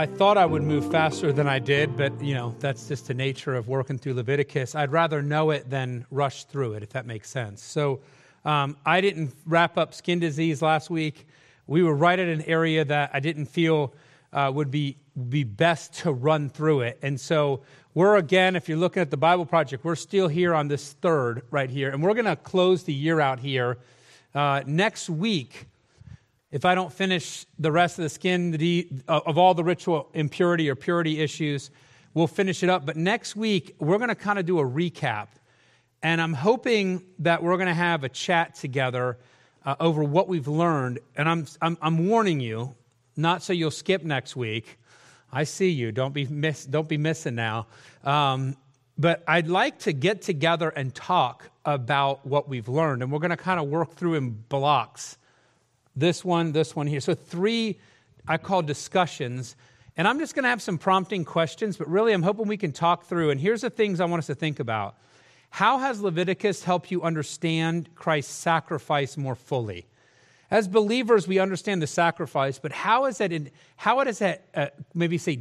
I thought I would move faster than I did, but you know, that's just the nature of working through Leviticus. I'd rather know it than rush through it, if that makes sense. So um, I didn't wrap up skin disease last week. We were right at an area that I didn't feel uh, would be, be best to run through it. And so we're again, if you're looking at the Bible Project, we're still here on this third right here. And we're going to close the year out here. Uh, next week, if I don't finish the rest of the skin the, of all the ritual impurity or purity issues, we'll finish it up. But next week, we're going to kind of do a recap. And I'm hoping that we're going to have a chat together uh, over what we've learned. And I'm, I'm, I'm, warning you, not so you'll skip next week. I see you. Don't be, miss, don't be missing now. Um, but I'd like to get together and talk about what we've learned. And we're going to kind of work through in blocks this one, this one here. So, three I call discussions. And I'm just going to have some prompting questions, but really I'm hoping we can talk through. And here's the things I want us to think about. How has Leviticus helped you understand Christ's sacrifice more fully? As believers, we understand the sacrifice, but how is that? In, how has that uh, maybe say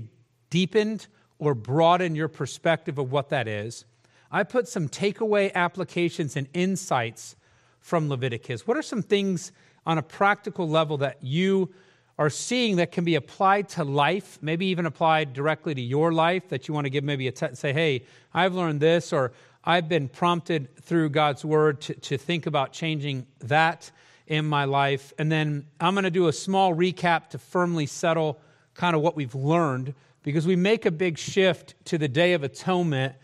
deepened or broadened your perspective of what that is? I put some takeaway applications and insights from Leviticus. What are some things on a practical level that you are seeing that can be applied to life, maybe even applied directly to your life, that you want to give maybe a t- say, hey, I've learned this, or I've been prompted through God's word to, to think about changing that in my life. And then I'm going to do a small recap to firmly settle kind of what we've learned because we make a big shift to the Day of Atonement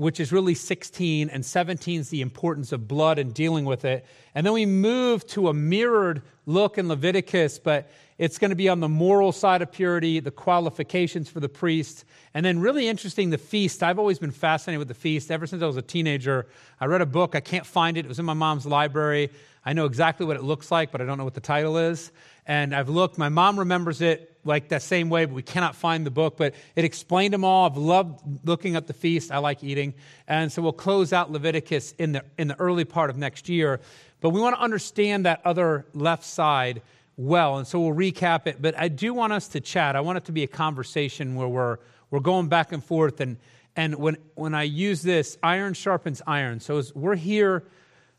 which is really 16, and 17 is the importance of blood and dealing with it. And then we move to a mirrored look in Leviticus, but it's going to be on the moral side of purity, the qualifications for the priest, and then really interesting the feast. I've always been fascinated with the feast. Ever since I was a teenager, I read a book. I can't find it. It was in my mom's library. I know exactly what it looks like, but I don't know what the title is. And I've looked. My mom remembers it like that same way, but we cannot find the book. But it explained them all. I've loved looking at the feast. I like eating. And so we'll close out Leviticus in the, in the early part of next year. But we want to understand that other left side well. And so we'll recap it. But I do want us to chat. I want it to be a conversation where we're, we're going back and forth. And, and when, when I use this, iron sharpens iron. So as we're here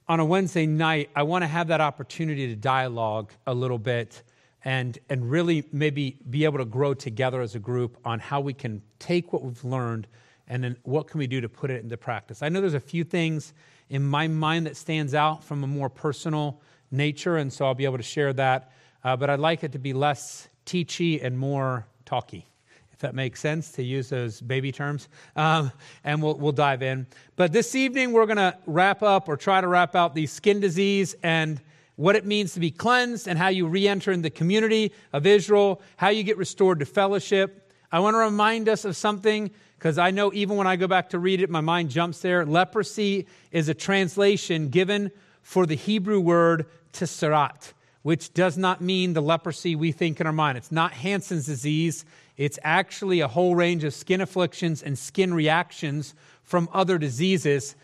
on a Wednesday night, I want to have that opportunity to dialogue a little bit and, and really maybe be able to grow together as a group on how we can take what we've learned and then what can we do to put it into practice. I know there's a few things in my mind that stands out from a more personal nature, and so I'll be able to share that. Uh, but I'd like it to be less teachy and more talky, if that makes sense to use those baby terms. Um, and we'll, we'll dive in. But this evening, we're going to wrap up or try to wrap out the skin disease and what it means to be cleansed and how you re enter in the community of Israel, how you get restored to fellowship. I want to remind us of something because I know even when I go back to read it, my mind jumps there. Leprosy is a translation given for the Hebrew word tsarat, which does not mean the leprosy we think in our mind. It's not Hansen's disease, it's actually a whole range of skin afflictions and skin reactions from other diseases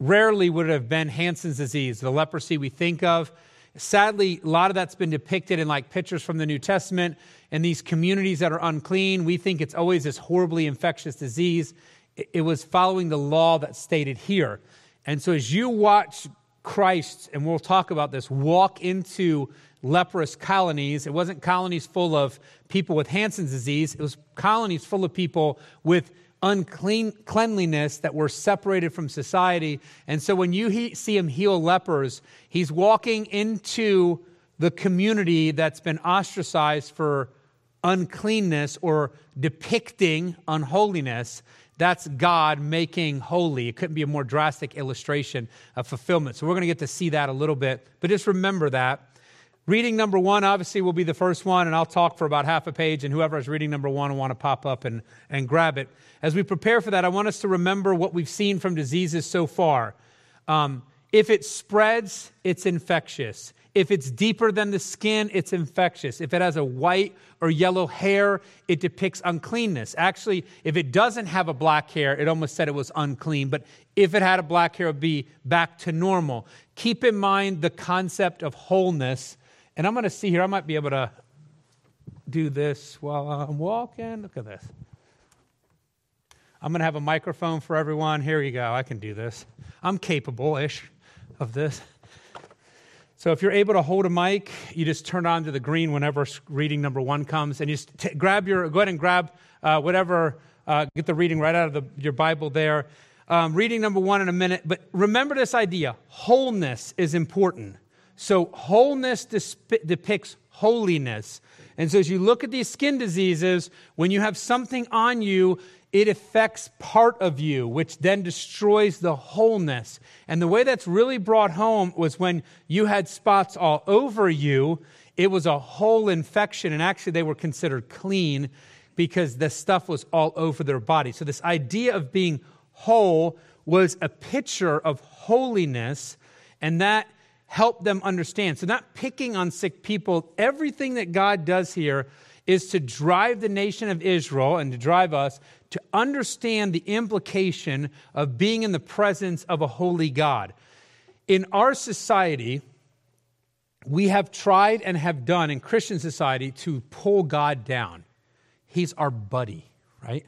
rarely would it have been Hansen's disease, the leprosy we think of. Sadly, a lot of that's been depicted in like pictures from the New Testament and these communities that are unclean. We think it's always this horribly infectious disease. It was following the law that's stated here. And so as you watch Christ, and we'll talk about this, walk into leprous colonies, it wasn't colonies full of people with Hansen's disease, it was colonies full of people with unclean cleanliness that we're separated from society. And so when you he, see him heal lepers, he's walking into the community that's been ostracized for uncleanness or depicting unholiness. That's God making holy. It couldn't be a more drastic illustration of fulfillment. So we're going to get to see that a little bit. But just remember that. Reading number one, obviously, will be the first one, and I'll talk for about half a page, and whoever is reading number one will want to pop up and, and grab it. As we prepare for that, I want us to remember what we've seen from diseases so far. Um, if it spreads, it's infectious. If it's deeper than the skin, it's infectious. If it has a white or yellow hair, it depicts uncleanness. Actually, if it doesn't have a black hair, it almost said it was unclean. But if it had a black hair, it would be back to normal. Keep in mind the concept of wholeness and I'm going to see here, I might be able to do this while I'm walking. Look at this. I'm going to have a microphone for everyone. Here you go. I can do this. I'm capable ish of this. So if you're able to hold a mic, you just turn on to the green whenever reading number one comes, and you just t- grab your go ahead and grab uh, whatever. Uh, get the reading right out of the, your Bible there. Um, reading number one in a minute, but remember this idea: wholeness is important. So wholeness depicts holiness. And so as you look at these skin diseases, when you have something on you it affects part of you, which then destroys the wholeness. And the way that's really brought home was when you had spots all over you, it was a whole infection. And actually, they were considered clean because the stuff was all over their body. So, this idea of being whole was a picture of holiness, and that helped them understand. So, not picking on sick people, everything that God does here is to drive the nation of Israel and to drive us to understand the implication of being in the presence of a holy God. In our society, we have tried and have done in Christian society to pull God down. He's our buddy, right?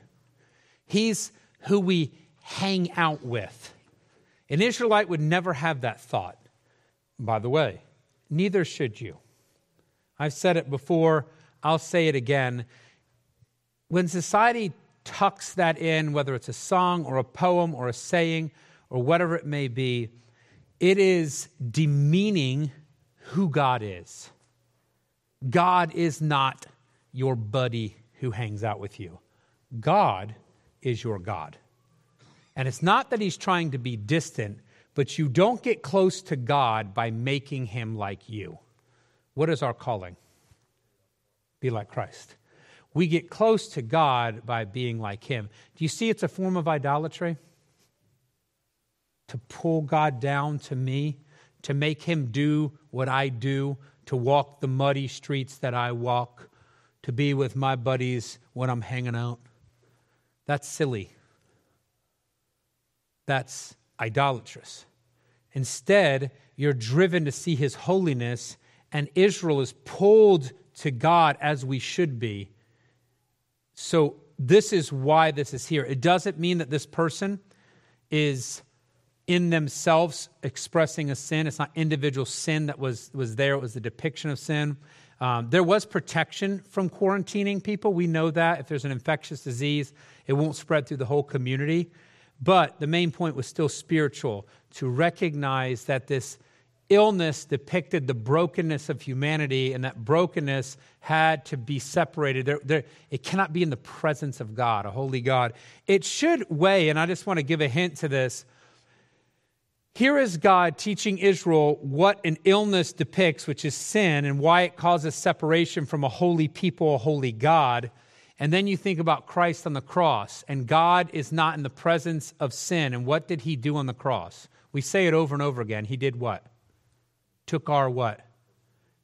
He's who we hang out with. An Israelite would never have that thought. By the way, neither should you. I've said it before, I'll say it again. When society tucks that in, whether it's a song or a poem or a saying or whatever it may be, it is demeaning who God is. God is not your buddy who hangs out with you. God is your God. And it's not that he's trying to be distant, but you don't get close to God by making him like you. What is our calling? Be like Christ. We get close to God by being like Him. Do you see it's a form of idolatry? To pull God down to me, to make Him do what I do, to walk the muddy streets that I walk, to be with my buddies when I'm hanging out. That's silly. That's idolatrous. Instead, you're driven to see His holiness, and Israel is pulled to God as we should be so, this is why this is here. It doesn't mean that this person is in themselves expressing a sin. It's not individual sin that was, was there, it was the depiction of sin. Um, there was protection from quarantining people. We know that if there's an infectious disease, it won't spread through the whole community. But the main point was still spiritual to recognize that this illness depicted the brokenness of humanity, and that brokenness had to be separated. There, there, it cannot be in the presence of God, a holy God. It should weigh, and I just want to give a hint to this. Here is God teaching Israel what an illness depicts, which is sin, and why it causes separation from a holy people, a holy God. And then you think about Christ on the cross, and God is not in the presence of sin. And what did he do on the cross? We say it over and over again. He did what? took our what?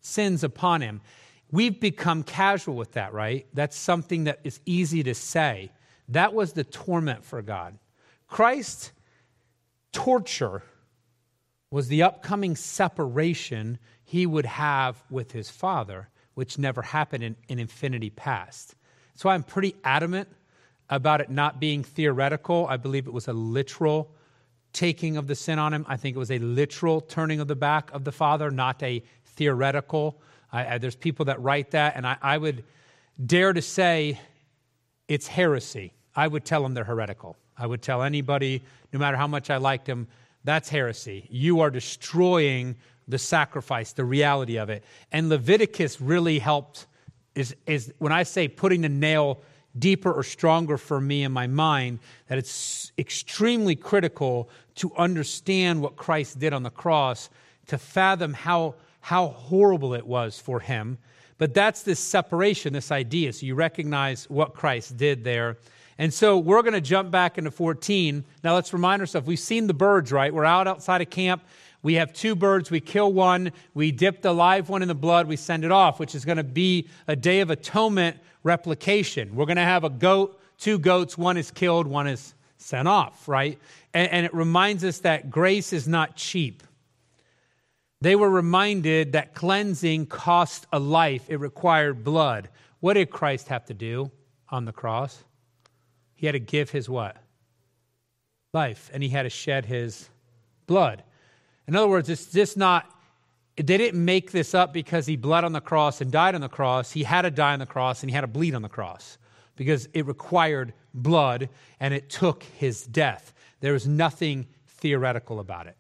Sins upon him. We've become casual with that, right? That's something that is easy to say. That was the torment for God. Christ's torture was the upcoming separation he would have with his Father, which never happened in, in infinity past. That's why I'm pretty adamant about it not being theoretical. I believe it was a literal taking of the sin on him. I think it was a literal turning of the back of the Father, not a theoretical. I, I, there's people that write that, and I, I would dare to say it's heresy. I would tell them they're heretical. I would tell anybody, no matter how much I liked them, that's heresy. You are destroying the sacrifice, the reality of it. And Leviticus really helped, is, is when I say putting the nail deeper or stronger for me in my mind, that it's extremely critical to understand what Christ did on the cross, to fathom how, how horrible it was for him. But that's this separation, this idea. So you recognize what Christ did there. And so we're going to jump back into 14. Now let's remind ourselves we've seen the birds, right? We're out outside of camp. We have two birds. We kill one. We dip the live one in the blood. We send it off, which is going to be a day of atonement replication. We're going to have a goat, two goats. One is killed, one is sent off, right? And, and it reminds us that grace is not cheap. They were reminded that cleansing cost a life, it required blood. what did Christ have to do on the cross? He had to give his what? Life. And he had to shed his blood. In other words, it's just not, they didn't make this up because he bled on the cross and died on the cross. He had to die on the cross and he had to bleed on the cross because it required blood and it took his death. There was nothing theoretical about it.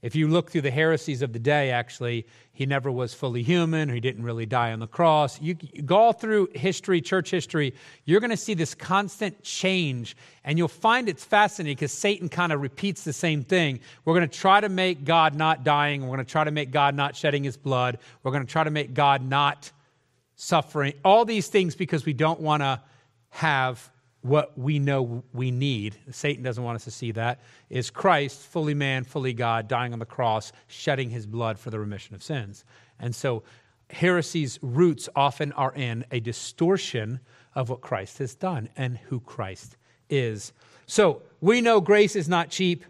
If you look through the heresies of the day, actually, he never was fully human, he didn't really die on the cross. You, you go all through history, church history, you're going to see this constant change, and you'll find it's fascinating because Satan kind of repeats the same thing. We're going to try to make God not dying, we're going to try to make God not shedding his blood, we're going to try to make God not suffering. All these things because we don't want to have what we know we need, Satan doesn't want us to see that, is Christ, fully man, fully God, dying on the cross, shedding his blood for the remission of sins. And so heresy's roots often are in a distortion of what Christ has done and who Christ is. So we know grace is not cheap,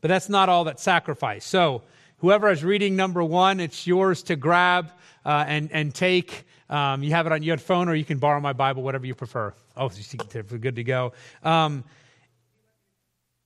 but that's not all that sacrifice. So whoever is reading number one, it's yours to grab uh, and, and take. Um, you have it on your phone, or you can borrow my Bible, whatever you prefer. Oh, we're good to go. Um,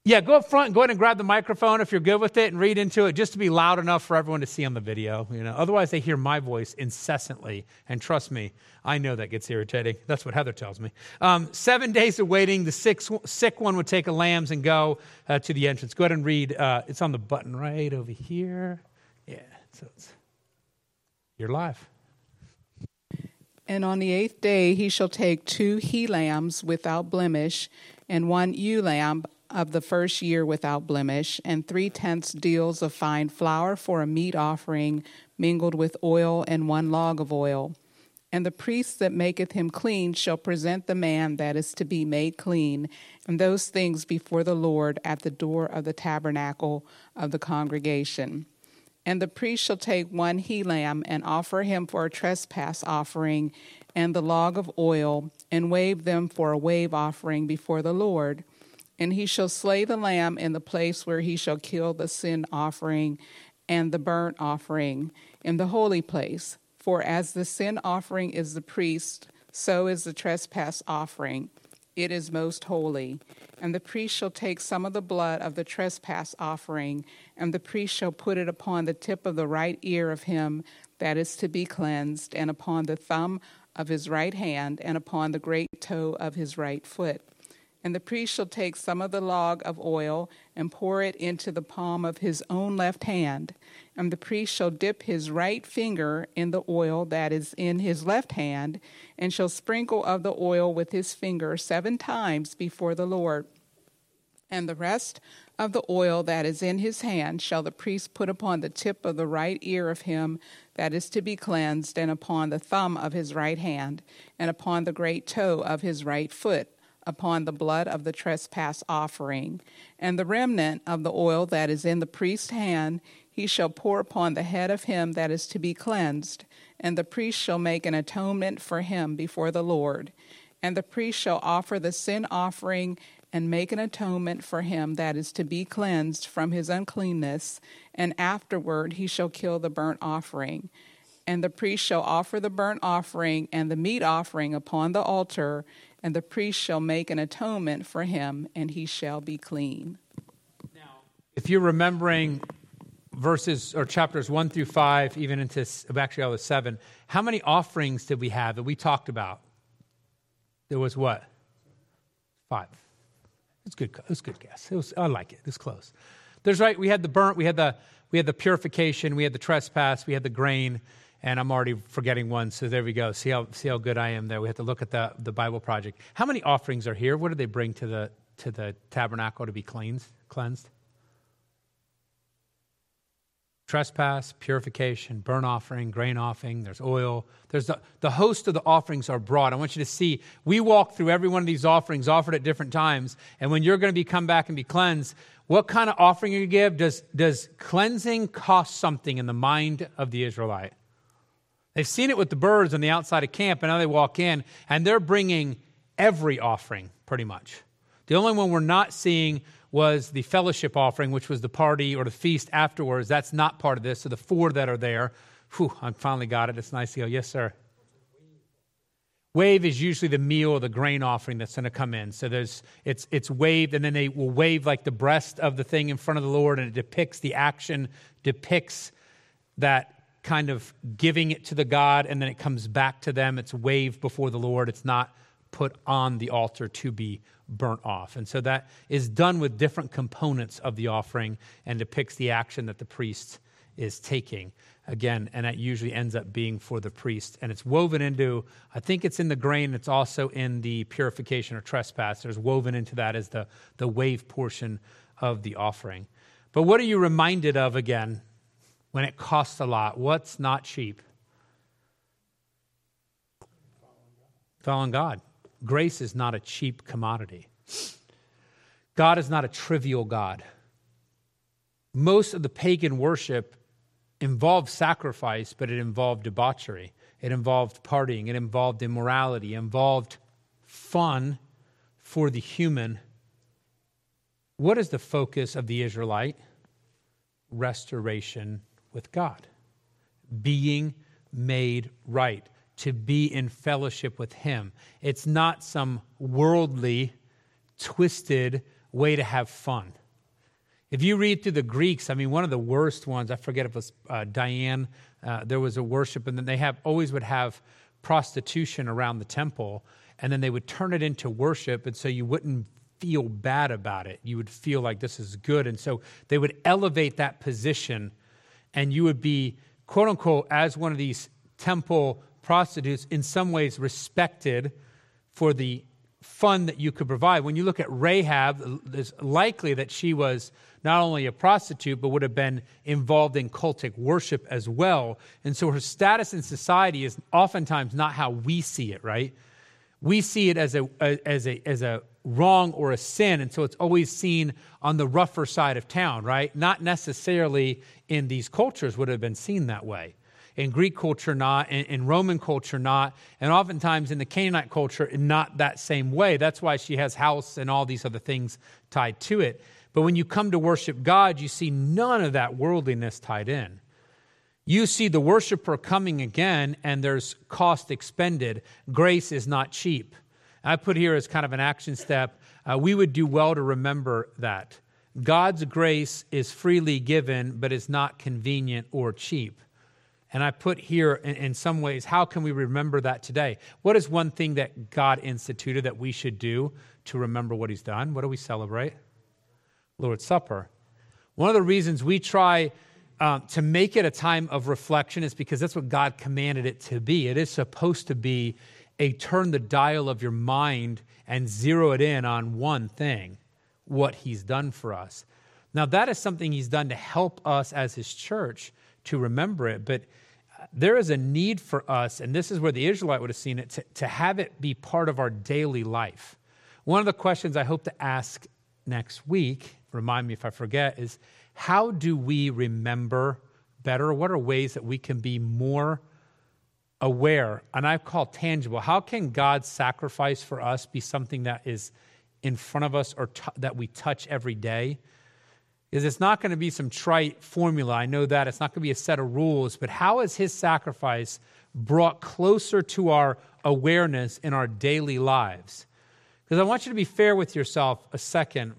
yeah, go up front and go ahead and grab the microphone if you're good with it and read into it just to be loud enough for everyone to see on the video. You know, otherwise they hear my voice incessantly, and trust me, I know that gets irritating. That's what Heather tells me. Um, seven days of waiting. The sick, sick one would take a lambs and go uh, to the entrance. Go ahead and read. Uh, it's on the button right over here. Yeah, so it's your life. And on the eighth day he shall take two he lambs without blemish, and one ewe lamb of the first year without blemish, and three tenths deals of fine flour for a meat offering mingled with oil, and one log of oil. And the priest that maketh him clean shall present the man that is to be made clean, and those things before the Lord at the door of the tabernacle of the congregation. And the priest shall take one he lamb and offer him for a trespass offering and the log of oil, and wave them for a wave offering before the Lord. And he shall slay the lamb in the place where he shall kill the sin offering and the burnt offering in the holy place. For as the sin offering is the priest, so is the trespass offering. It is most holy. And the priest shall take some of the blood of the trespass offering, and the priest shall put it upon the tip of the right ear of him that is to be cleansed, and upon the thumb of his right hand, and upon the great toe of his right foot. And the priest shall take some of the log of oil and pour it into the palm of his own left hand. And the priest shall dip his right finger in the oil that is in his left hand, and shall sprinkle of the oil with his finger seven times before the Lord. And the rest of the oil that is in his hand shall the priest put upon the tip of the right ear of him that is to be cleansed, and upon the thumb of his right hand, and upon the great toe of his right foot upon the blood of the trespass offering. And the remnant of the oil that is in the priest's hand he shall pour upon the head of him that is to be cleansed, and the priest shall make an atonement for him before the Lord. And the priest shall offer the sin offering and make an atonement for him that is to be cleansed from his uncleanness, and afterward he shall kill the burnt offering. And the priest shall offer the burnt offering and the meat offering upon the altar, and the priest shall make an atonement for him, and he shall be clean. Now, if you're remembering verses or chapters one through five, even into actually all the seven, how many offerings did we have that we talked about? There was what? Five. It's good. It's good guess. It was. I like it. It's close. There's right. We had the burnt. We had the. We had the purification. We had the trespass. We had the grain and I'm already forgetting one. So there we go. See how see how good I am there. We have to look at the the Bible project. How many offerings are here? What do they bring to the to the tabernacle to be cleansed? Cleansed. Trespass, purification, burnt offering, grain offering, there's oil. There's the, the host of the offerings are brought. I want you to see, we walk through every one of these offerings offered at different times. And when you're going to be come back and be cleansed, what kind of offering you give? Does, does cleansing cost something in the mind of the Israelite? They've seen it with the birds on the outside of camp, and now they walk in, and they're bringing every offering, pretty much. The only one we're not seeing was the fellowship offering, which was the party or the feast afterwards. That's not part of this. So the four that are there, whew, I finally got it. It's nice to go, yes, sir. Wave is usually the meal or the grain offering that's going to come in. So there's it's it's waved, and then they will wave like the breast of the thing in front of the Lord, and it depicts the action, depicts that kind of giving it to the God, and then it comes back to them. It's waved before the Lord. It's not put on the altar to be burnt off. And so that is done with different components of the offering and depicts the action that the priest is taking. Again, and that usually ends up being for the priest. And it's woven into, I think it's in the grain, it's also in the purification or trespass. There's woven into that as the, the wave portion of the offering. But what are you reminded of again when it costs a lot? What's not cheap? Following God. Grace is not a cheap commodity. God is not a trivial God. Most of the pagan worship involved sacrifice, but it involved debauchery. It involved partying. It involved immorality. It involved fun for the human. What is the focus of the Israelite? Restoration with God, being made right, to be in fellowship with Him. It's not some worldly, twisted way to have fun. If you read through the Greeks, I mean, one of the worst ones, I forget if it was uh, Diane, uh, there was a worship, and then they have always would have prostitution around the temple, and then they would turn it into worship, and so you wouldn't feel bad about it. You would feel like this is good. And so they would elevate that position, and you would be, quote unquote, as one of these temple prostitutes, in some ways respected for the fun that you could provide. When you look at Rahab, it's likely that she was not only a prostitute, but would have been involved in cultic worship as well. And so her status in society is oftentimes not how we see it, right? We see it as a, as a, as a wrong or a sin, and so it's always seen on the rougher side of town, right? Not necessarily in these cultures would have been seen that way in Greek culture, not, in, in, Roman culture, not, and oftentimes in the Canaanite culture, not that same way. That's why she has house and all these other things tied to it. But when you come to worship God, you see none of that worldliness tied in. You see the worshiper coming again, and there's cost expended. Grace is not cheap. I put here as kind of an action step. Uh, we would do well to remember that. God's grace is freely given, but it's not convenient or cheap. And I put here, in, in, some ways, how can we remember that today? What is one thing that God instituted that we should do to remember what He's done? What do we celebrate? Lord's Supper. One of the reasons we try um, to make it a time of reflection is because that's what God commanded it to be. It is supposed to be a turn the dial of your mind and zero it in on one thing what He's done for us. Now, that is something He's done to help us as His church to remember it. But uh, there is a need for us, and this is where the Israelite would have seen it, to, to have it be part of our daily life. One of the questions I hope to ask next week, remind me if I forget, is how do we remember better? What are ways that we can be more aware? And I call tangible. How can God's sacrifice for us be something that is in front of us or t- that we touch every day? is it's not going to be some trite formula. I know that. It's not going to be a set of rules. But how is his sacrifice brought closer to our awareness in our daily lives? Because I want you to be fair with yourself a second.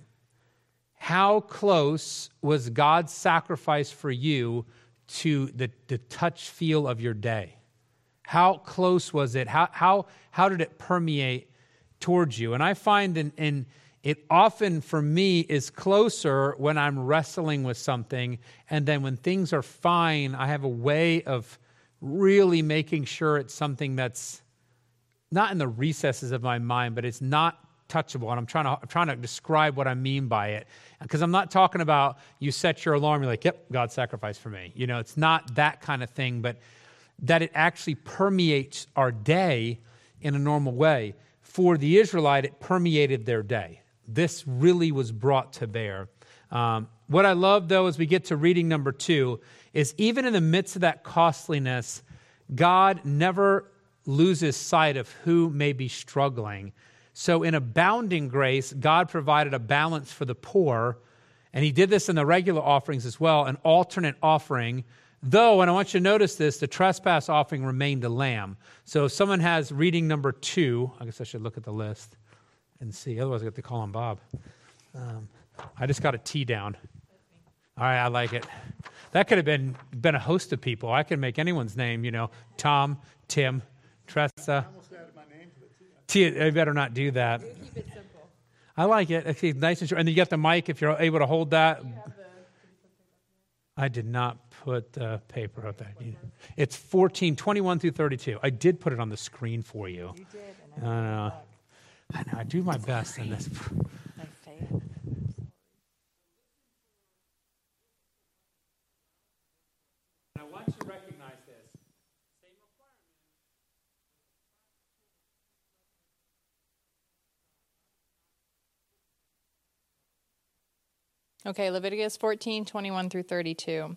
How close was God's sacrifice for you to the, the touch feel of your day? How close was it? How, how, how did it permeate towards you? And I find in, in it often for me is closer when I'm wrestling with something. And then when things are fine, I have a way of really making sure it's something that's not in the recesses of my mind, but it's not touchable. And I'm trying to, I'm trying to describe what I mean by it. Because I'm not talking about you set your alarm, you're like, yep, God sacrificed for me. You know, it's not that kind of thing, but that it actually permeates our day in a normal way. For the Israelite, it permeated their day this really was brought to bear. Um, what I love, though, as we get to reading number two, is even in the midst of that costliness, God never loses sight of who may be struggling. So, in abounding grace, God provided a balance for the poor, and He did this in the regular offerings as well, an alternate offering Though, and I want you to notice this, the trespass offering remained a lamb. So if someone has reading number two, I guess I should look at the list and see. Otherwise, I get to call on Bob. Um, I just got a T down. All right, I like it. That could have been been a host of people. I could make anyone's name, you know, Tom, Tim, Tressa. T. I better not do that. I like it. It's nice and short. And you got the mic if you're able to hold that. I did not put the paper up there. It's 14, 21 through 32. I did put it on the screen for you. You did. I know. I know. I do my best in this. I failed. I want you to recognize this. Okay, Leviticus 14, 21 through 32.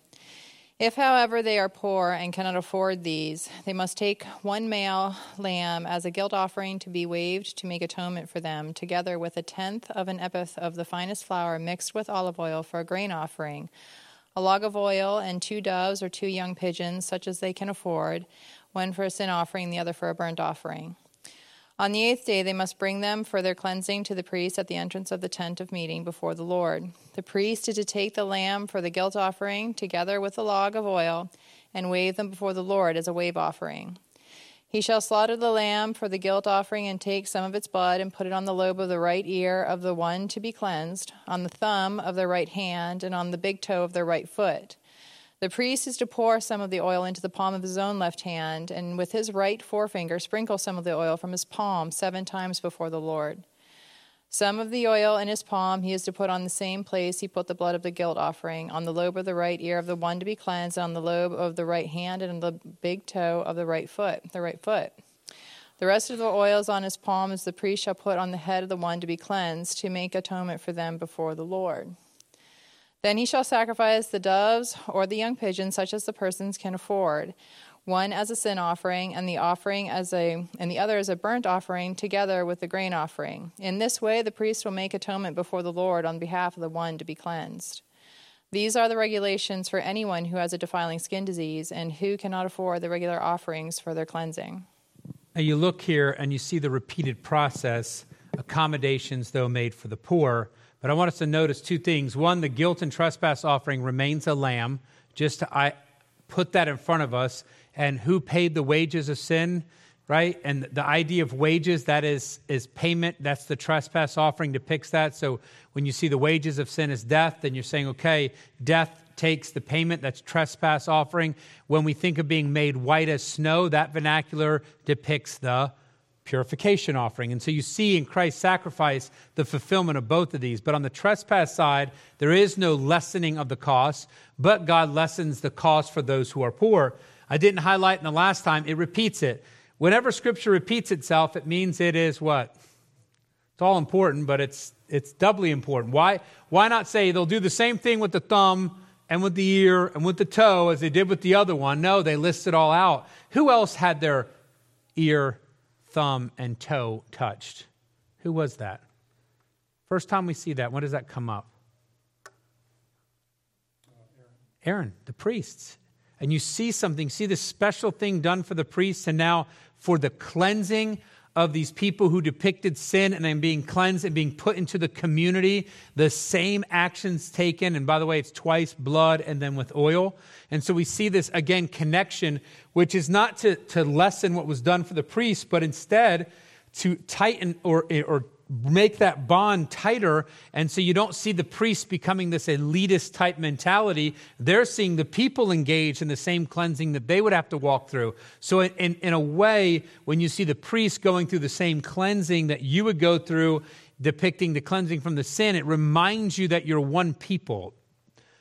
If, however, they are poor and cannot afford these, they must take one male lamb as a guilt offering to be waved to make atonement for them, together with a tenth of an ephah of the finest flour mixed with olive oil for a grain offering, a log of oil, and two doves or two young pigeons, such as they can afford, one for a sin offering, the other for a burnt offering. On the eighth day, they must bring them for their cleansing to the priest at the entrance of the tent of meeting before the Lord. The priest is to take the lamb for the guilt offering, together with the log of oil, and wave them before the Lord as a wave offering. He shall slaughter the lamb for the guilt offering and take some of its blood and put it on the lobe of the right ear of the one to be cleansed, on the thumb of the right hand, and on the big toe of the right foot. The priest is to pour some of the oil into the palm of his own left hand, and with his right forefinger sprinkle some of the oil from his palm seven times before the Lord. Some of the oil in his palm he is to put on the same place he put the blood of the guilt offering, on the lobe of the right ear of the one to be cleansed, on the lobe of the right hand, and on the big toe of the right foot, the right foot. The rest of the oils on his palms the priest shall put on the head of the one to be cleansed, to make atonement for them before the Lord. Then he shall sacrifice the doves or the young pigeons, such as the persons can afford, one as a sin offering, and the offering as a and the other as a burnt offering, together with the grain offering. In this way, the priest will make atonement before the Lord on behalf of the one to be cleansed. These are the regulations for anyone who has a defiling skin disease and who cannot afford the regular offerings for their cleansing. Now you look here and you see the repeated process, accommodations, though made for the poor. But I want us to notice two things. One, the guilt and trespass offering remains a lamb, just to I, put that in front of us. And who paid the wages of sin, right? And the idea of wages, that is, is payment. That's the trespass offering depicts that. So when you see the wages of sin is death, then you're saying, okay, death takes the payment. That's trespass offering. When we think of being made white as snow, that vernacular depicts the purification offering. And so you see in Christ's sacrifice the fulfillment of both of these. But on the trespass side, there is no lessening of the cost, but God lessens the cost for those who are poor. I didn't highlight in the last time, it repeats it. Whenever scripture repeats itself, it means it is what? It's all important, but it's it's doubly important. Why why not say they'll do the same thing with the thumb and with the ear and with the toe as they did with the other one? No, they list it all out. Who else had their ear thumb and toe touched. Who was that? First time we see that, when does that come up? Aaron, the priests. And you see something, see this special thing done for the priests, and now for the cleansing of these people who depicted sin and then being cleansed and being put into the community, the same actions taken. And by the way, it's twice blood and then with oil. And so we see this again connection, which is not to, to lessen what was done for the priest, but instead to tighten or, or make that bond tighter. And so you don't see the priests becoming this elitist type mentality. They're seeing the people engage in the same cleansing that they would have to walk through. So, in, in a way, when you see the priests going through the same cleansing that you would go through, depicting the cleansing from the sin, it reminds you that you're one people.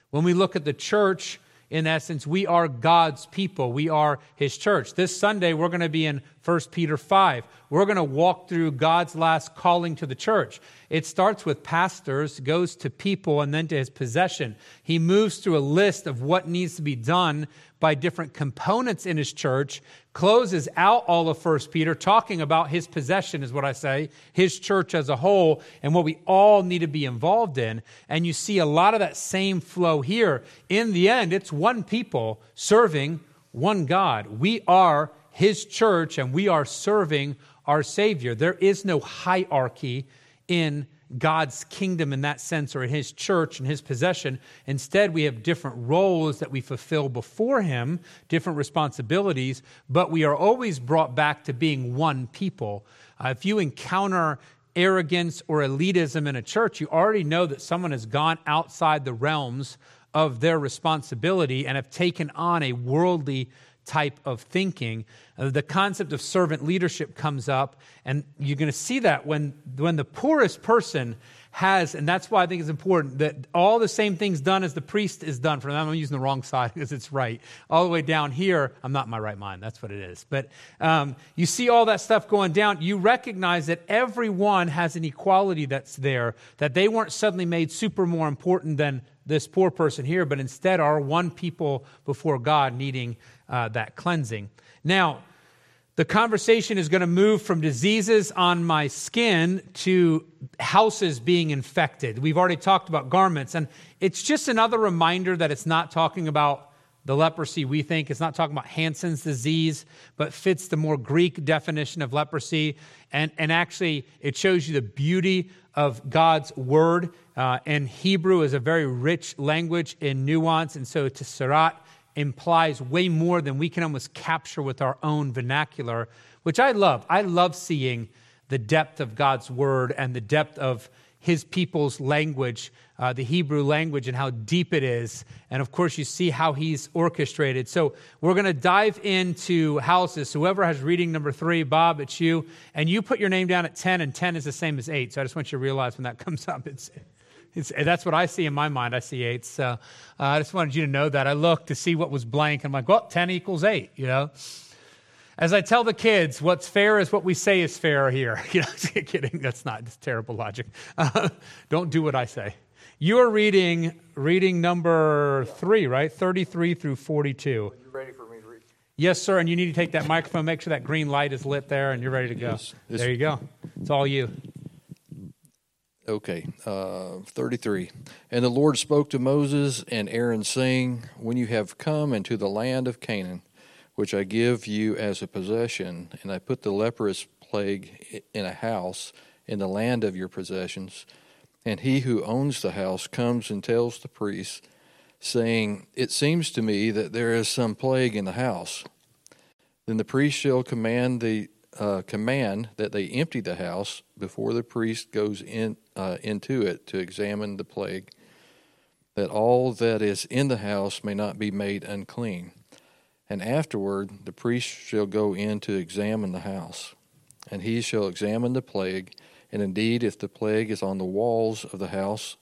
When we look at the church, in essence, we are God's people. We are His church. This Sunday, we're going to be in 1 Peter 5. we're going to walk through God's last calling to the church. It starts with pastors, goes to people, and then to his possession. He moves through a list of what needs to be done by different components in his church, closes out all of First Peter, talking about his possession, is what I say, his church as a whole, and what we all need to be involved in. And you see a lot of that same flow here. In the end, it's one people serving one God. We are his church, and we are serving our Savior. There is no hierarchy in God's kingdom in that sense or in his church and his possession. Instead, we have different roles that we fulfill before him, different responsibilities, but we are always brought back to being one people. Uh, if you encounter arrogance or elitism in a church, you already know that someone has gone outside the realms of their responsibility and have taken on a worldly type of thinking. Uh, the concept of servant leadership comes up, and you're going to see that when, when the poorest person has, and that's why I think it's important that all the same things done as the priest is done for them. I'm using the wrong side because it's right. All the way down here, I'm not in my right mind. That's what it is. But um, you see all that stuff going down. You recognize that everyone has an equality that's there, that they weren't suddenly made super more important than this poor person here, but instead are one people before God needing uh, that cleansing. Now, the conversation is going to move from diseases on my skin to houses being infected. We've already talked about garments, and it's just another reminder that it's not talking about the leprosy we think. It's not talking about Hansen's disease, but fits the more Greek definition of leprosy. And, and actually, it shows you the beauty of God's word. Uh, and Hebrew is a very rich language in nuance. And so, tsarat, implies way more than we can almost capture with our own vernacular, which I love. I love seeing the depth of God's word and the depth of his people's language, uh, the Hebrew language, and how deep it is. And of course, you see how he's orchestrated. So we're going to dive into houses. Whoever has reading number three, Bob, it's you. And you put your name down at 10, and 10 is the same as 8. So I just want you to realize when that comes up, it's it's, that's what I see in my mind. I see eight. So uh, I just wanted you to know that. I looked to see what was blank. I'm like, well, 10 equals eight, you know? As I tell the kids, what's fair is what we say is fair here. You know, kidding. That's not, it's terrible logic. Uh, don't do what I say. You are reading, reading number three, right? 33 through 42. You're ready for me to read? Yes, sir. And you need to take that microphone, make sure that green light is lit there, and you're ready to go. Yes, there you go. It's all you. Okay, uh, 33. And the Lord spoke to Moses and Aaron, saying, When you have come into the land of Canaan, which I give you as a possession, and I put the leprous plague in a house in the land of your possessions, and he who owns the house comes and tells the priest, saying, It seems to me that there is some plague in the house. Then the priest shall command the uh, command that they empty the house before the priest goes in uh, into it to examine the plague, that all that is in the house may not be made unclean. And afterward the priest shall go in to examine the house, and he shall examine the plague. And indeed, if the plague is on the walls of the house,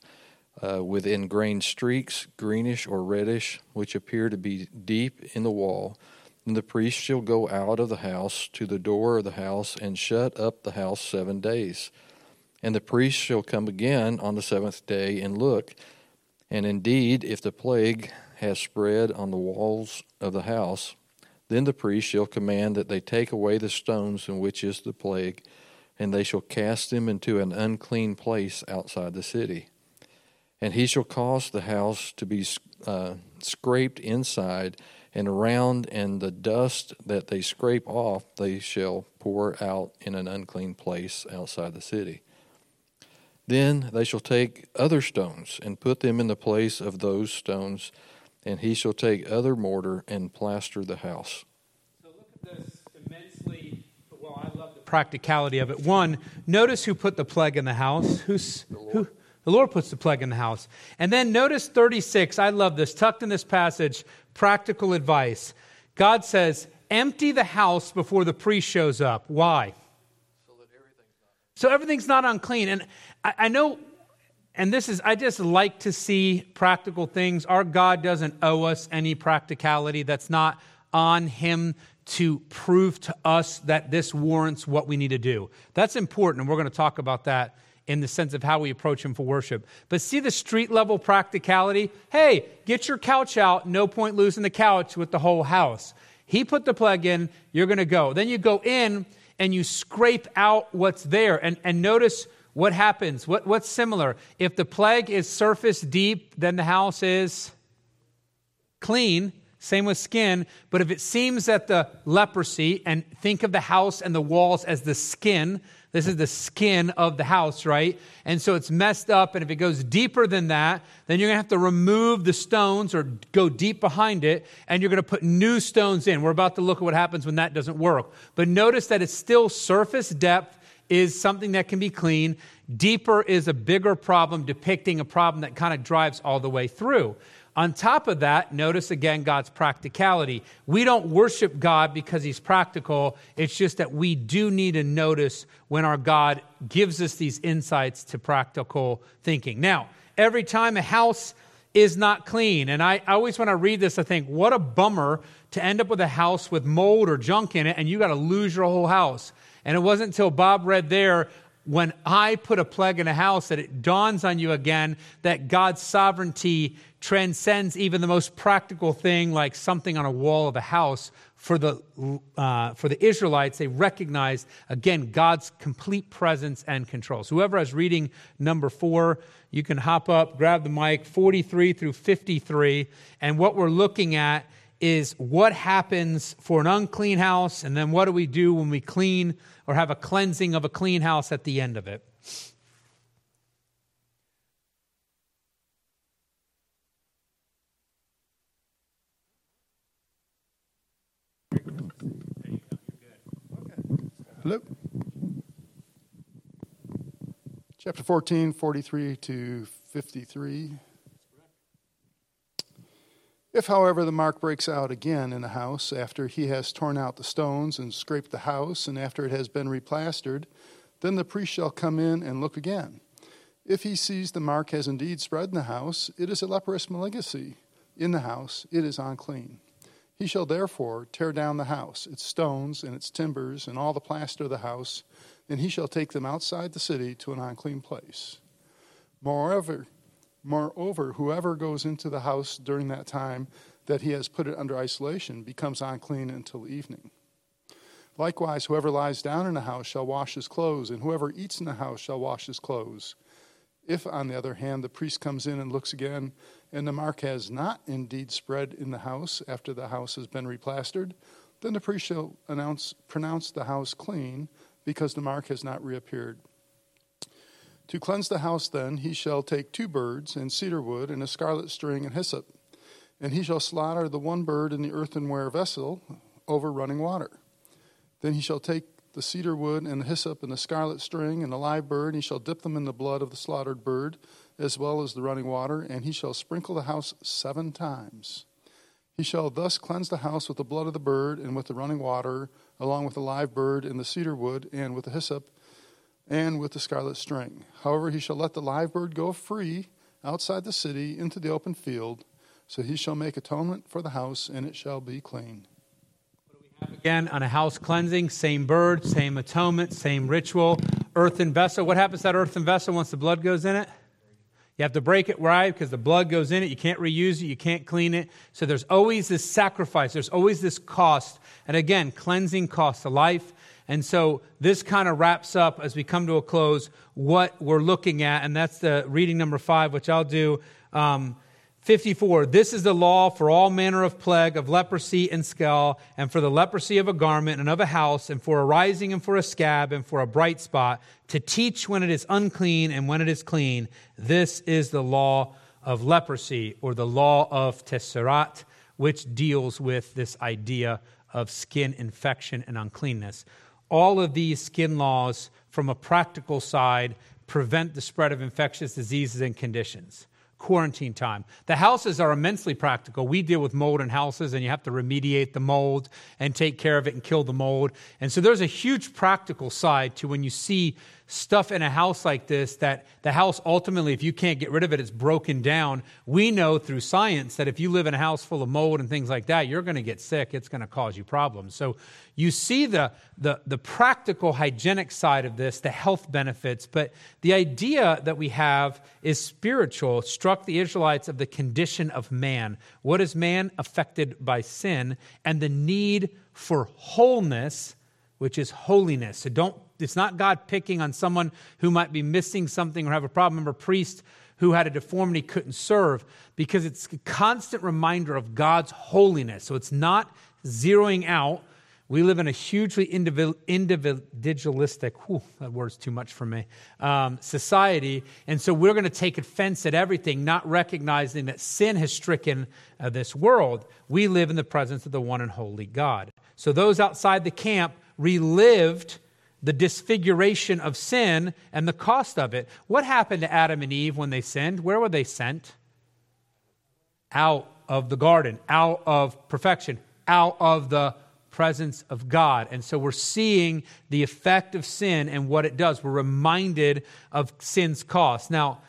uh, with ingrained streaks, greenish or reddish, which appear to be deep in the wall, then the priest shall go out of the house to the door of the house and shut up the house seven days. And the priest shall come again on the seventh day and look. And indeed, if the plague has spread on the walls of the house, then the priest shall command that they take away the stones in which is the plague, and they shall cast them into an unclean place outside the city. And he shall cause the house to be uh, scraped inside and around, and the dust that they scrape off they shall pour out in an unclean place outside the city. Then they shall take other stones and put them in the place of those stones, and he shall take other mortar and plaster the house. So look at this immensely, well, I love the practicality of it. One, notice who put the plague in the house. Who's, the Lord. who? The Lord puts the plague in the house. And then notice 36. I love this. Tucked in this passage, practical advice. God says, empty the house before the priest shows up. Why? So, that everything's, not- so everything's not unclean. And I, I know, and this is, I just like to see practical things. Our God doesn't owe us any practicality. That's not on Him to prove to us that this warrants what we need to do. That's important, and we're going to talk about that in the sense of how we approach Him for worship. But see the street level practicality? Hey, get your couch out, no point losing the couch with the whole house. He put the plug in, you're going to go. Then you go in and you scrape out what's there. And, and notice what happens. What, what's similar? If the plague is surface deep, then the house is clean. Same with skin. But if it seems that the leprosy, and think of the house and the walls as the skin, this is the skin of the house, right? And so it's messed up. And if it goes deeper than that, then you're going to have to remove the stones or go deep behind it, and you're going to put new stones in. We're about to look at what happens when that doesn't work. But notice that it's still surface depth is something that can be clean. Deeper is a bigger problem, depicting a problem that kind of drives all the way through. On top of that, notice again God's practicality. We don't worship God because he's practical. It's just that we do need to notice when our God gives us these insights to practical thinking. Now, every time a house is not clean, and I, I always, when I read this, I think, what a bummer to end up with a house with mold or junk in it and you got to lose your whole house. And it wasn't until Bob read there, when I put a plague in a house, that it dawns on you again that God's sovereignty transcends even the most practical thing, like something on a wall of a house. For the, uh, for the Israelites, they recognized, again, God's complete presence and control. So, whoever is reading number four, you can hop up, grab the mic, 43 through 53. And what we're looking at is what happens for an unclean house, and then what do we do when we clean or have a cleansing of a clean house at the end of it. Hello. Chapter 14, 43 to 53. If, however, the mark breaks out again in the house after he has torn out the stones and scraped the house, and after it has been replastered, then the priest shall come in and look again. If he sees the mark has indeed spread in the house, it is a leprous malignancy in the house, it is unclean. He shall therefore tear down the house, its stones and its timbers, and all the plaster of the house, and he shall take them outside the city to an unclean place. Moreover, Moreover, whoever goes into the house during that time that he has put it under isolation becomes unclean until evening. Likewise, whoever lies down in the house shall wash his clothes, and whoever eats in the house shall wash his clothes. If, on the other hand, the priest comes in and looks again, and the mark has not indeed spread in the house after the house has been replastered, then the priest shall announce, pronounce the house clean, because the mark has not reappeared. To cleanse the house, then, he shall take two birds, and cedar wood, and a scarlet string, and hyssop. And he shall slaughter the one bird in the earthenware vessel over running water. Then he shall take the cedar wood, and the hyssop, and the scarlet string, and the live bird, and he shall dip them in the blood of the slaughtered bird, as well as the running water, and he shall sprinkle the house seven times. He shall thus cleanse the house with the blood of the bird, and with the running water, along with the live bird, and the cedar wood, and with the hyssop and with the scarlet string. However, he shall let the live bird go free outside the city into the open field. So he shall make atonement for the house, and it shall be clean. Again, on a house cleansing, same bird, same atonement, same ritual. Earthen vessel. What happens to that earthen vessel once the blood goes in it? You have to break it right because the blood goes in it. You can't reuse it. You can't clean it. So there's always this sacrifice. There's always this cost. And again, cleansing costs a life. And so this kind of wraps up as we come to a close what we're looking at, and that's the reading number five, which I'll do. Um, 54 This is the law for all manner of plague of leprosy and scale, and for the leprosy of a garment and of a house, and for a rising and for a scab, and for a bright spot, to teach when it is unclean and when it is clean. This is the law of leprosy, or the law of tsarat, which deals with this idea of skin infection and uncleanness all of these skin laws, from a practical side, prevent the spread of infectious diseases and conditions. Quarantine time. The houses are immensely practical. We deal with mold in houses, and you have to remediate the mold and take care of it and kill the mold. And so there's a huge practical side to when you see stuff in a house like this that the house ultimately, if you can't get rid of it, it's broken down. We know through science that if you live in a house full of mold and things like that, you're going to get sick. It's going to cause you problems. So you see the, the, the practical hygienic side of this, the health benefits, but the idea that we have is spiritual, struck the Israelites of the condition of man. What is man affected by sin and the need for wholeness, which is holiness. So don't it's not God picking on someone who might be missing something or have a problem. Remember, priest who had a deformity couldn't serve because it's a constant reminder of God's holiness. So it's not zeroing out. We live in a hugely individualistic, whew, that word's too much for me, um, society. And so we're going to take offense at everything, not recognizing that sin has stricken uh, this world. We live in the presence of the one and holy God. So those outside the camp relived the disfiguration of sin and the cost of it. What happened to Adam and Eve when they sinned? Where were they sent? Out of the garden, out of perfection, out of the presence of God. And so we're seeing the effect of sin and what it does. We're reminded of sin's cost. Now,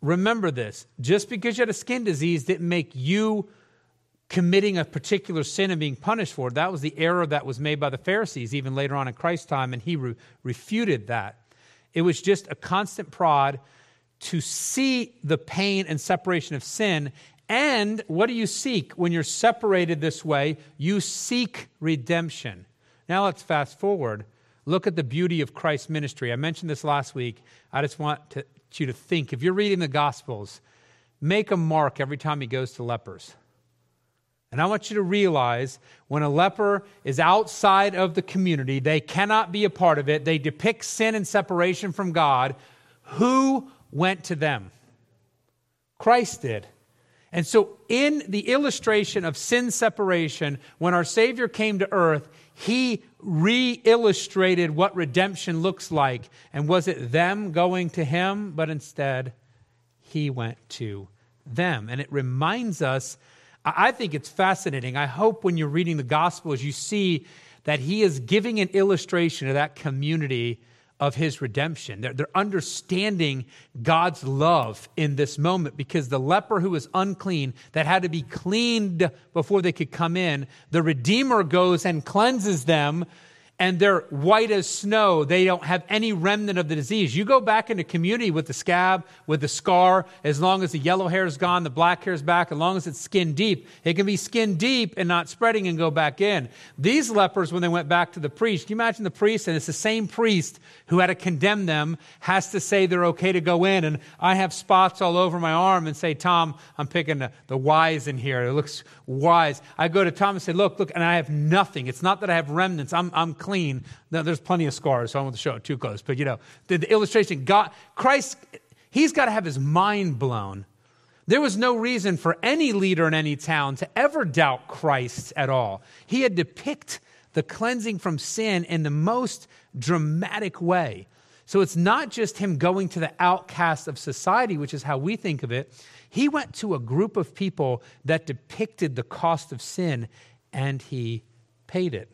remember this just because you had a skin disease didn't make you committing a particular sin and being punished for it. That was the error that was made by the Pharisees even later on in Christ's time, and he re- refuted that. It was just a constant prod to see the pain and separation of sin. And what do you seek when you're separated this way? You seek redemption. Now let's fast forward. Look at the beauty of Christ's ministry. I mentioned this last week. I just want to, you to think if you're reading the Gospels, make a mark every time he goes to lepers. And I want you to realize when a leper is outside of the community, they cannot be a part of it. They depict sin and separation from God. Who went to them? Christ did. And so, in the illustration of sin separation, when our Savior came to earth, he re illustrated what redemption looks like. And was it them going to him? But instead, he went to them. And it reminds us I think it's fascinating. I hope when you're reading the Gospels, you see that he is giving an illustration of that community of his redemption. They're, they're, understanding God's love in this moment because the leper who was unclean, that had to be cleaned before they could come in, the Redeemer goes and cleanses them and they're white as snow. They don't have any remnant of the disease. You go back into community with the scab, with the scar, as long as the yellow hair is gone, the black hair is back, as long as it's skin deep. It can be skin deep and not spreading and go back in. These lepers, when they went back to the priest, can you imagine the priest? And it's the same priest who had to condemn them, has to say they're okay to go in. And I have spots all over my arm and say, Tom, I'm picking the, the wise in here. It looks wise. I go to Tom and say, look, look, and I have nothing. It's not that I have remnants. I'm, I'm clean clean. Now, there's plenty of scars, so I to show it too close. But you know, the, the illustration, God, Christ, he's got to have his mind blown. There was no reason for any leader in any town to ever doubt Christ at all. He had depicted the cleansing from sin in the most dramatic way. So it's not just him going to the outcast of society, which is how we think of it. He went to a group of people that depicted the cost of sin and he paid it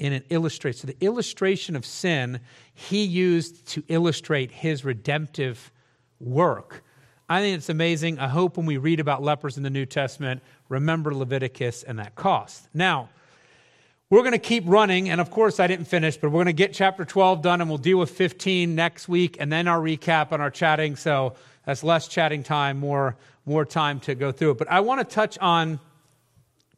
in an illustration. So the illustration of sin he used to illustrate his redemptive work. I think it's amazing. I hope when we read about lepers in the New Testament, remember Leviticus and that cost. Now, we're going to keep running, and of course, I didn't finish, but we're going to get chapter 12 done, and we'll deal with 15 next week, and then our recap and our chatting. So that's less chatting time, more, more time to go through it. But I want to touch on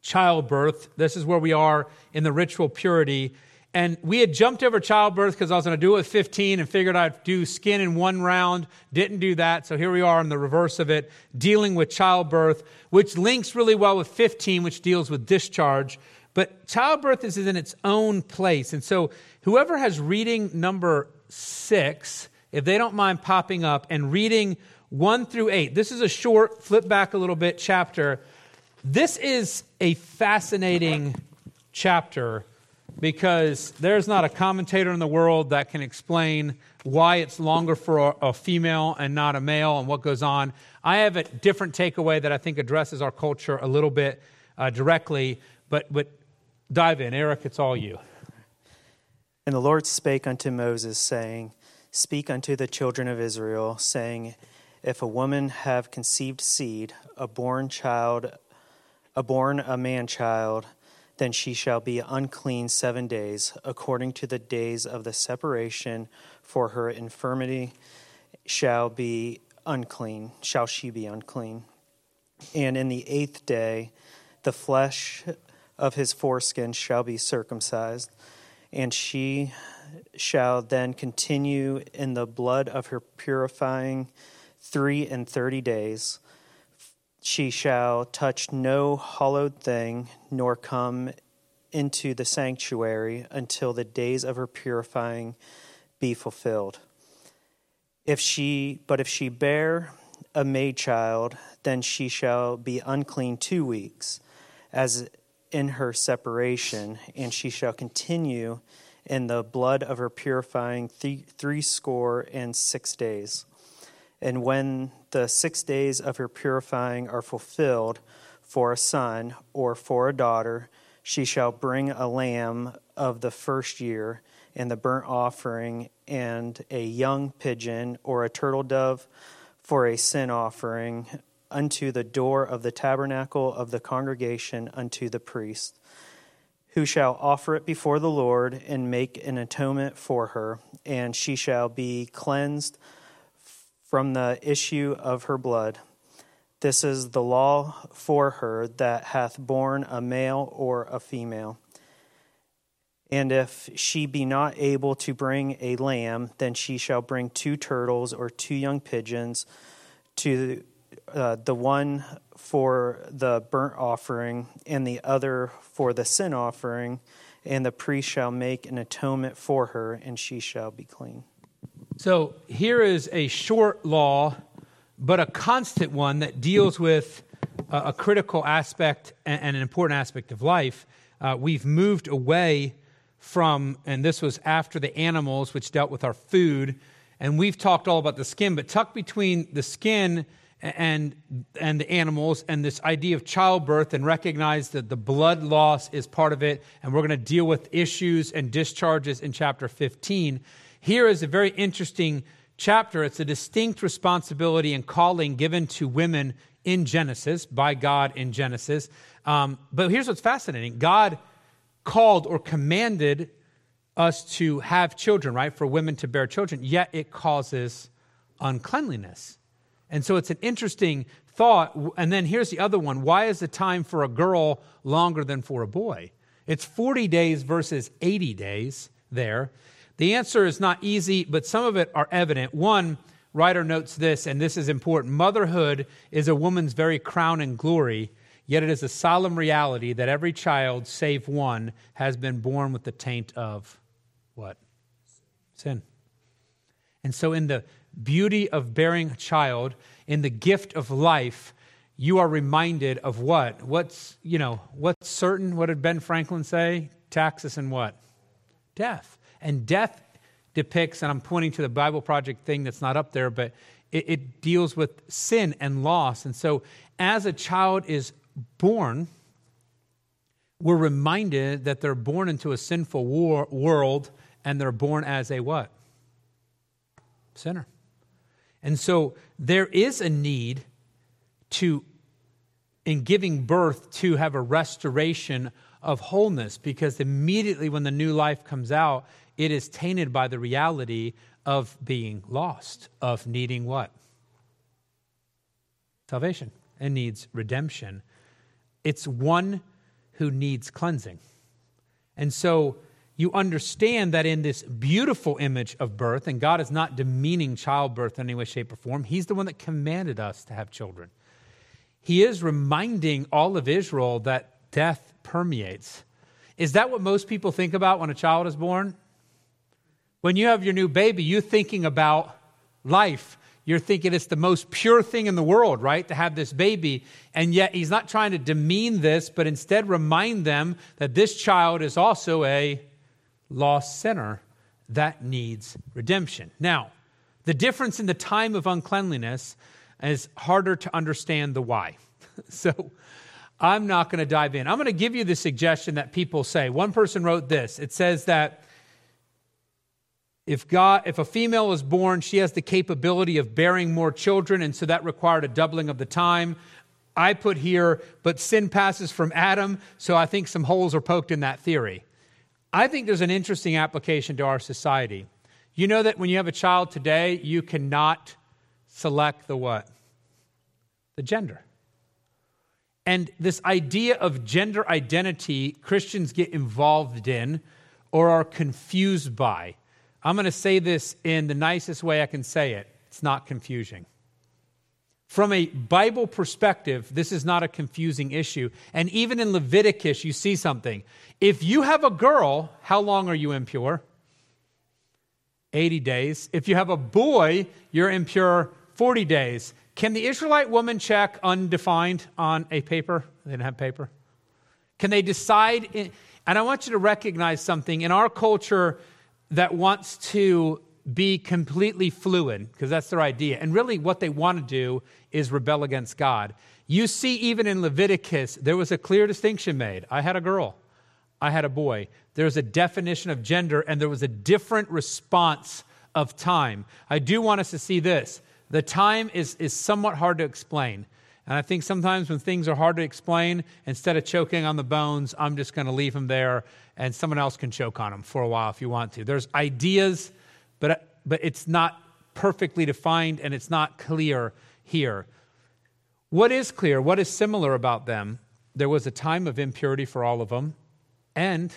childbirth. This is where we are in the ritual purity. And we had jumped over childbirth because I was going to do it with 15 and figured I'd do skin in one round. Didn't do that. So here we are in the reverse of it, dealing with childbirth, which links really well with 15, which deals with discharge. But childbirth is in its own place. And so whoever has reading number six, if they don't mind popping up and reading one through eight, this is a short, flip back a little bit chapter this is a fascinating chapter because there's not a commentator in the world that can explain why it's longer for a, female and not a male and what goes on. I have a different takeaway that I think addresses our culture a little bit uh, directly, but, but dive in. Eric, it's all you. And the Lord spake unto Moses, saying, Speak unto the children of Israel, saying, If a woman have conceived seed, a born child, born a man child, then she shall be unclean seven days, according to the days of the separation, for her infirmity shall be unclean, shall she be unclean. And in the eighth day, the flesh of his foreskin shall be circumcised, and she shall then continue in the blood of her purifying three and thirty days. She shall touch no hallowed thing, nor come into the sanctuary until the days of her purifying be fulfilled. If she, but if she bear a maid child, then she shall be unclean two weeks, as in her separation, and she shall continue in the blood of her purifying th- three score and six days. And when the six days of her purifying are fulfilled for a son or for a daughter, she shall bring a lamb of the first year and the burnt offering, and a young pigeon or a turtle dove for a sin offering unto the door of the tabernacle of the congregation unto the priest who shall offer it before the Lord and make an atonement for her, and she shall be cleansed from the issue of her blood. This is the law for her that hath borne a male or a female. And if she be not able to bring a lamb, then she shall bring two turtles or two young pigeons to uh, the one for the burnt offering and the other for the sin offering, and the priest shall make an atonement for her, and she shall be clean. So here is a short law, but a constant one that deals with a, a critical aspect and, and, an important aspect of life. Uh, we've moved away from, and this was after the animals, which dealt with our food, and we've talked all about the skin, but tucked between the skin and and the animals and this idea of childbirth and recognize that the blood loss is part of it and we're going to deal with issues and discharges in chapter 15 here is a very interesting chapter it's a distinct responsibility and calling given to women in genesis by god in genesis um, but here's what's fascinating god called or commanded us to have children right for women to bear children yet it causes uncleanliness and so it's an interesting thought. And then here's the other one why is the time for a girl longer than for a boy? It's 40 days versus 80 days there. The answer is not easy, but some of it are evident. One writer notes this, and this is important motherhood is a woman's very crown and glory, yet it is a solemn reality that every child, save one, has been born with the taint of what? Sin. And so, in the beauty of bearing a child, in the gift of life, you are reminded of what? What's, you know, what's certain? What did Ben Franklin say? Taxes and what? Death. And death depicts, and I'm pointing to the Bible Project thing that's not up there, but it, it deals with sin and loss. And so as a child is born, we're reminded that they're born into a sinful war, world and they're born as a what? Sinner. And so there is a need to, in giving birth, to have a restoration of wholeness because immediately when the new life comes out, it is tainted by the reality of being lost, of needing what? Salvation and needs redemption. It's one who needs cleansing. And so you understand that in this beautiful image of birth, and God is not demeaning childbirth in any way, shape, or form, He's the one that commanded us to have children. He is reminding all of Israel that death permeates. Is that what most people think about when a child is born? When you have your new baby, you're thinking about life. You're thinking it's the most pure thing in the world, right? To have this baby. And yet, he's not trying to demean this, but instead remind them that this child is also a lost sinner that needs redemption. Now, the difference in the time of uncleanliness is harder to understand the why. so I'm not going to dive in. I'm going to give you the suggestion that people say. One person wrote this it says that If God, if a female is born, she has the capability of bearing more children, and so that required a doubling of the time. I put here, but sin passes from Adam, so I think some holes are poked in that theory. I think there's an interesting application to our society. You know that when you have a child today, you cannot select the what? The gender. And this idea of gender identity, Christians get involved in or are confused by. I'm going to say this in the nicest way I can say it it's not confusing. From a Bible perspective, this is not a confusing issue. And even in Leviticus, you see something. If you have a girl, how long are you impure? 80 days. If you have a boy, you're impure 40 days. Can the Israelite woman check undefined on a paper? They didn't have paper. Can they decide? In, and I want you to recognize something in our culture that wants to be completely fluid, because that's their idea. And really, what they want to do is rebel against God. You see, even in Leviticus, there was a clear distinction made. I had a girl, I had a boy. There was a definition of gender, and there was a different response of time. I do want us to see this. The time is, is somewhat hard to explain. And I think sometimes when things are hard to explain, instead of choking on the bones, I'm just going to leave them there and someone else can choke on them for a while if you want to. There's ideas, but, but it's not perfectly defined and it's not clear here. What is clear, what is similar about them? There was a time of impurity for all of them, and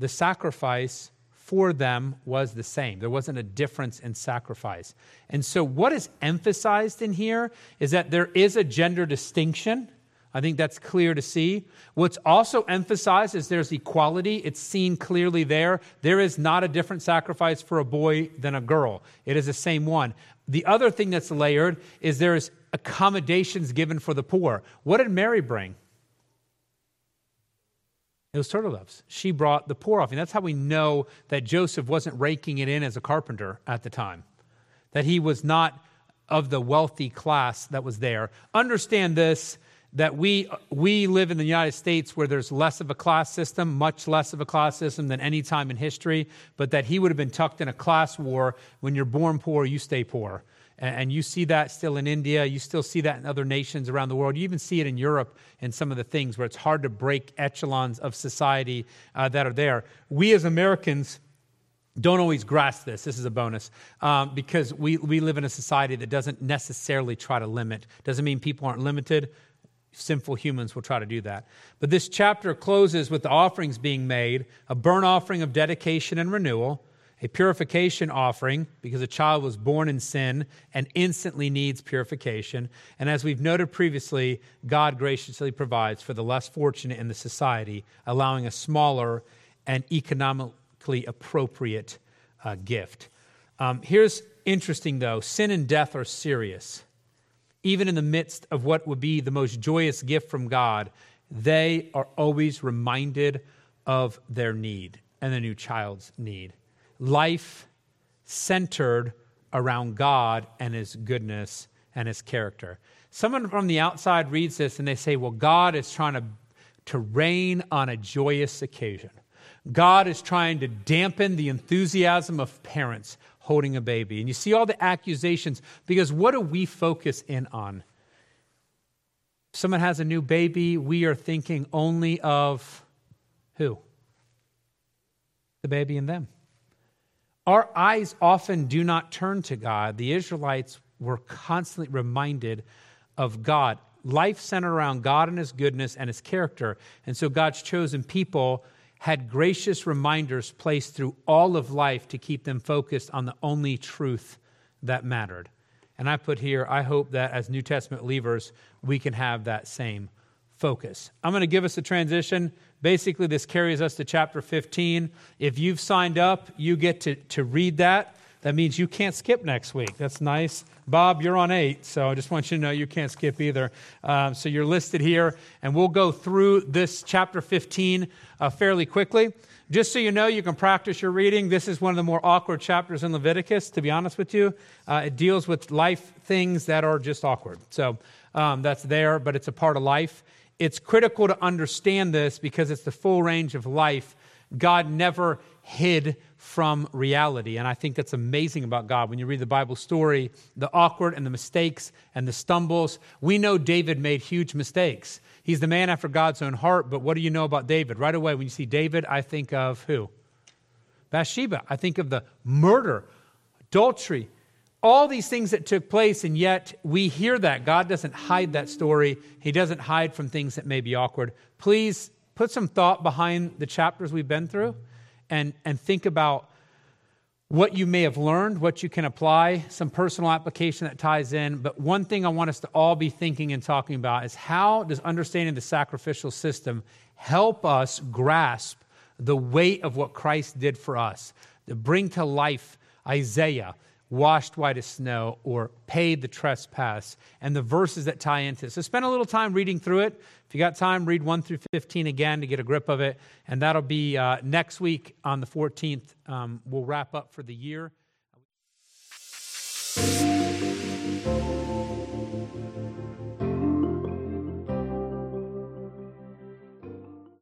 the sacrifice for them was the same. There wasn't a difference in sacrifice. And so, what is emphasized in here is that there is a gender distinction I think that's clear to see. What's also emphasized is there's equality. It's seen clearly there. There is not a different sacrifice for a boy than a girl, it is the same one. The other thing that's layered is there's accommodations given for the poor. What did Mary bring? It was turtle doves. She brought the poor offering. That's how we know that Joseph wasn't raking it in as a carpenter at the time, that he was not of the wealthy class that was there. Understand this that we, we live in the United States where there's less of a class system, much less of a class system than any time in history, but that he would have been tucked in a class war. When you're born poor, you stay poor. And you see that still in India. You still see that in other nations around the world. You even see it in Europe in some of the things where it's hard to break echelons of society uh, that are there. We as Americans, don't always grasp this. This is a bonus um, because we, we live in a society that doesn't necessarily try to limit. Doesn't mean people aren't limited, sinful humans will try to do that. But this chapter closes with the offerings being made a burnt offering of dedication and renewal, a purification offering, because a child was born in sin and instantly needs purification. And as we've noted previously, God graciously provides for the less fortunate in the society, allowing a smaller and economically appropriate uh, gift. Um, here's interesting, though sin and death are serious even in the midst of what would be the most joyous gift from God, they are always reminded of their need and the new child's need. Life centered around God and His goodness and His character. Someone from the outside reads this and they say, well, God is trying to, to rain on a joyous occasion. God is trying to dampen the enthusiasm of parents holding a baby. And you see all the accusations because what do we focus in on? If someone has a new baby, we are thinking only of who? The baby and them. Our eyes often do not turn to God. The Israelites were constantly reminded of God. Life centered around God and His goodness and His character. And so God's chosen people had gracious reminders placed through all of life to keep them focused on the only truth that mattered. And I put here, I hope that as New Testament believers, we can have that same focus. I'm going to give us a transition. Basically, this carries us to chapter 15. If you've signed up, you get to, to read that. That means you can't skip next week. That's nice. Bob, you're on eight, so I just want you to know you can't skip either. Um, so you're listed here, and we'll go through this chapter 15 uh, fairly quickly. Just so you know, you can practice your reading. This is one of the more awkward chapters in Leviticus, to be honest with you. Uh, it deals with life things that are just awkward. So um, that's there, but it's a part of life. It's critical to understand this because it's the full range of life God never hid from reality. And I think that's amazing about God. When you read the Bible story, the awkward and the mistakes and the stumbles, we know David made huge mistakes. He's the man after God's own heart, but what do you know about David? Right away, when you see David, I think of who? Bathsheba. I think of the murder, adultery, all these things that took place, and yet we hear that. God doesn't hide that story, He doesn't hide from things that may be awkward. Please put some thought behind the chapters we've been through and, and think about what you may have learned, what you can apply, some personal application that ties in. But one thing I want us to all be thinking and talking about is how does understanding the sacrificial system help us grasp the weight of what Christ did for us, to bring to life Isaiah, washed white as snow, or paid the trespass, and the verses that tie into it. So spend a little time reading through it. If you got time, read 1 through 15 again to get a grip of it. And that'll be uh, next week on the 14th. Um, we'll wrap up for the year.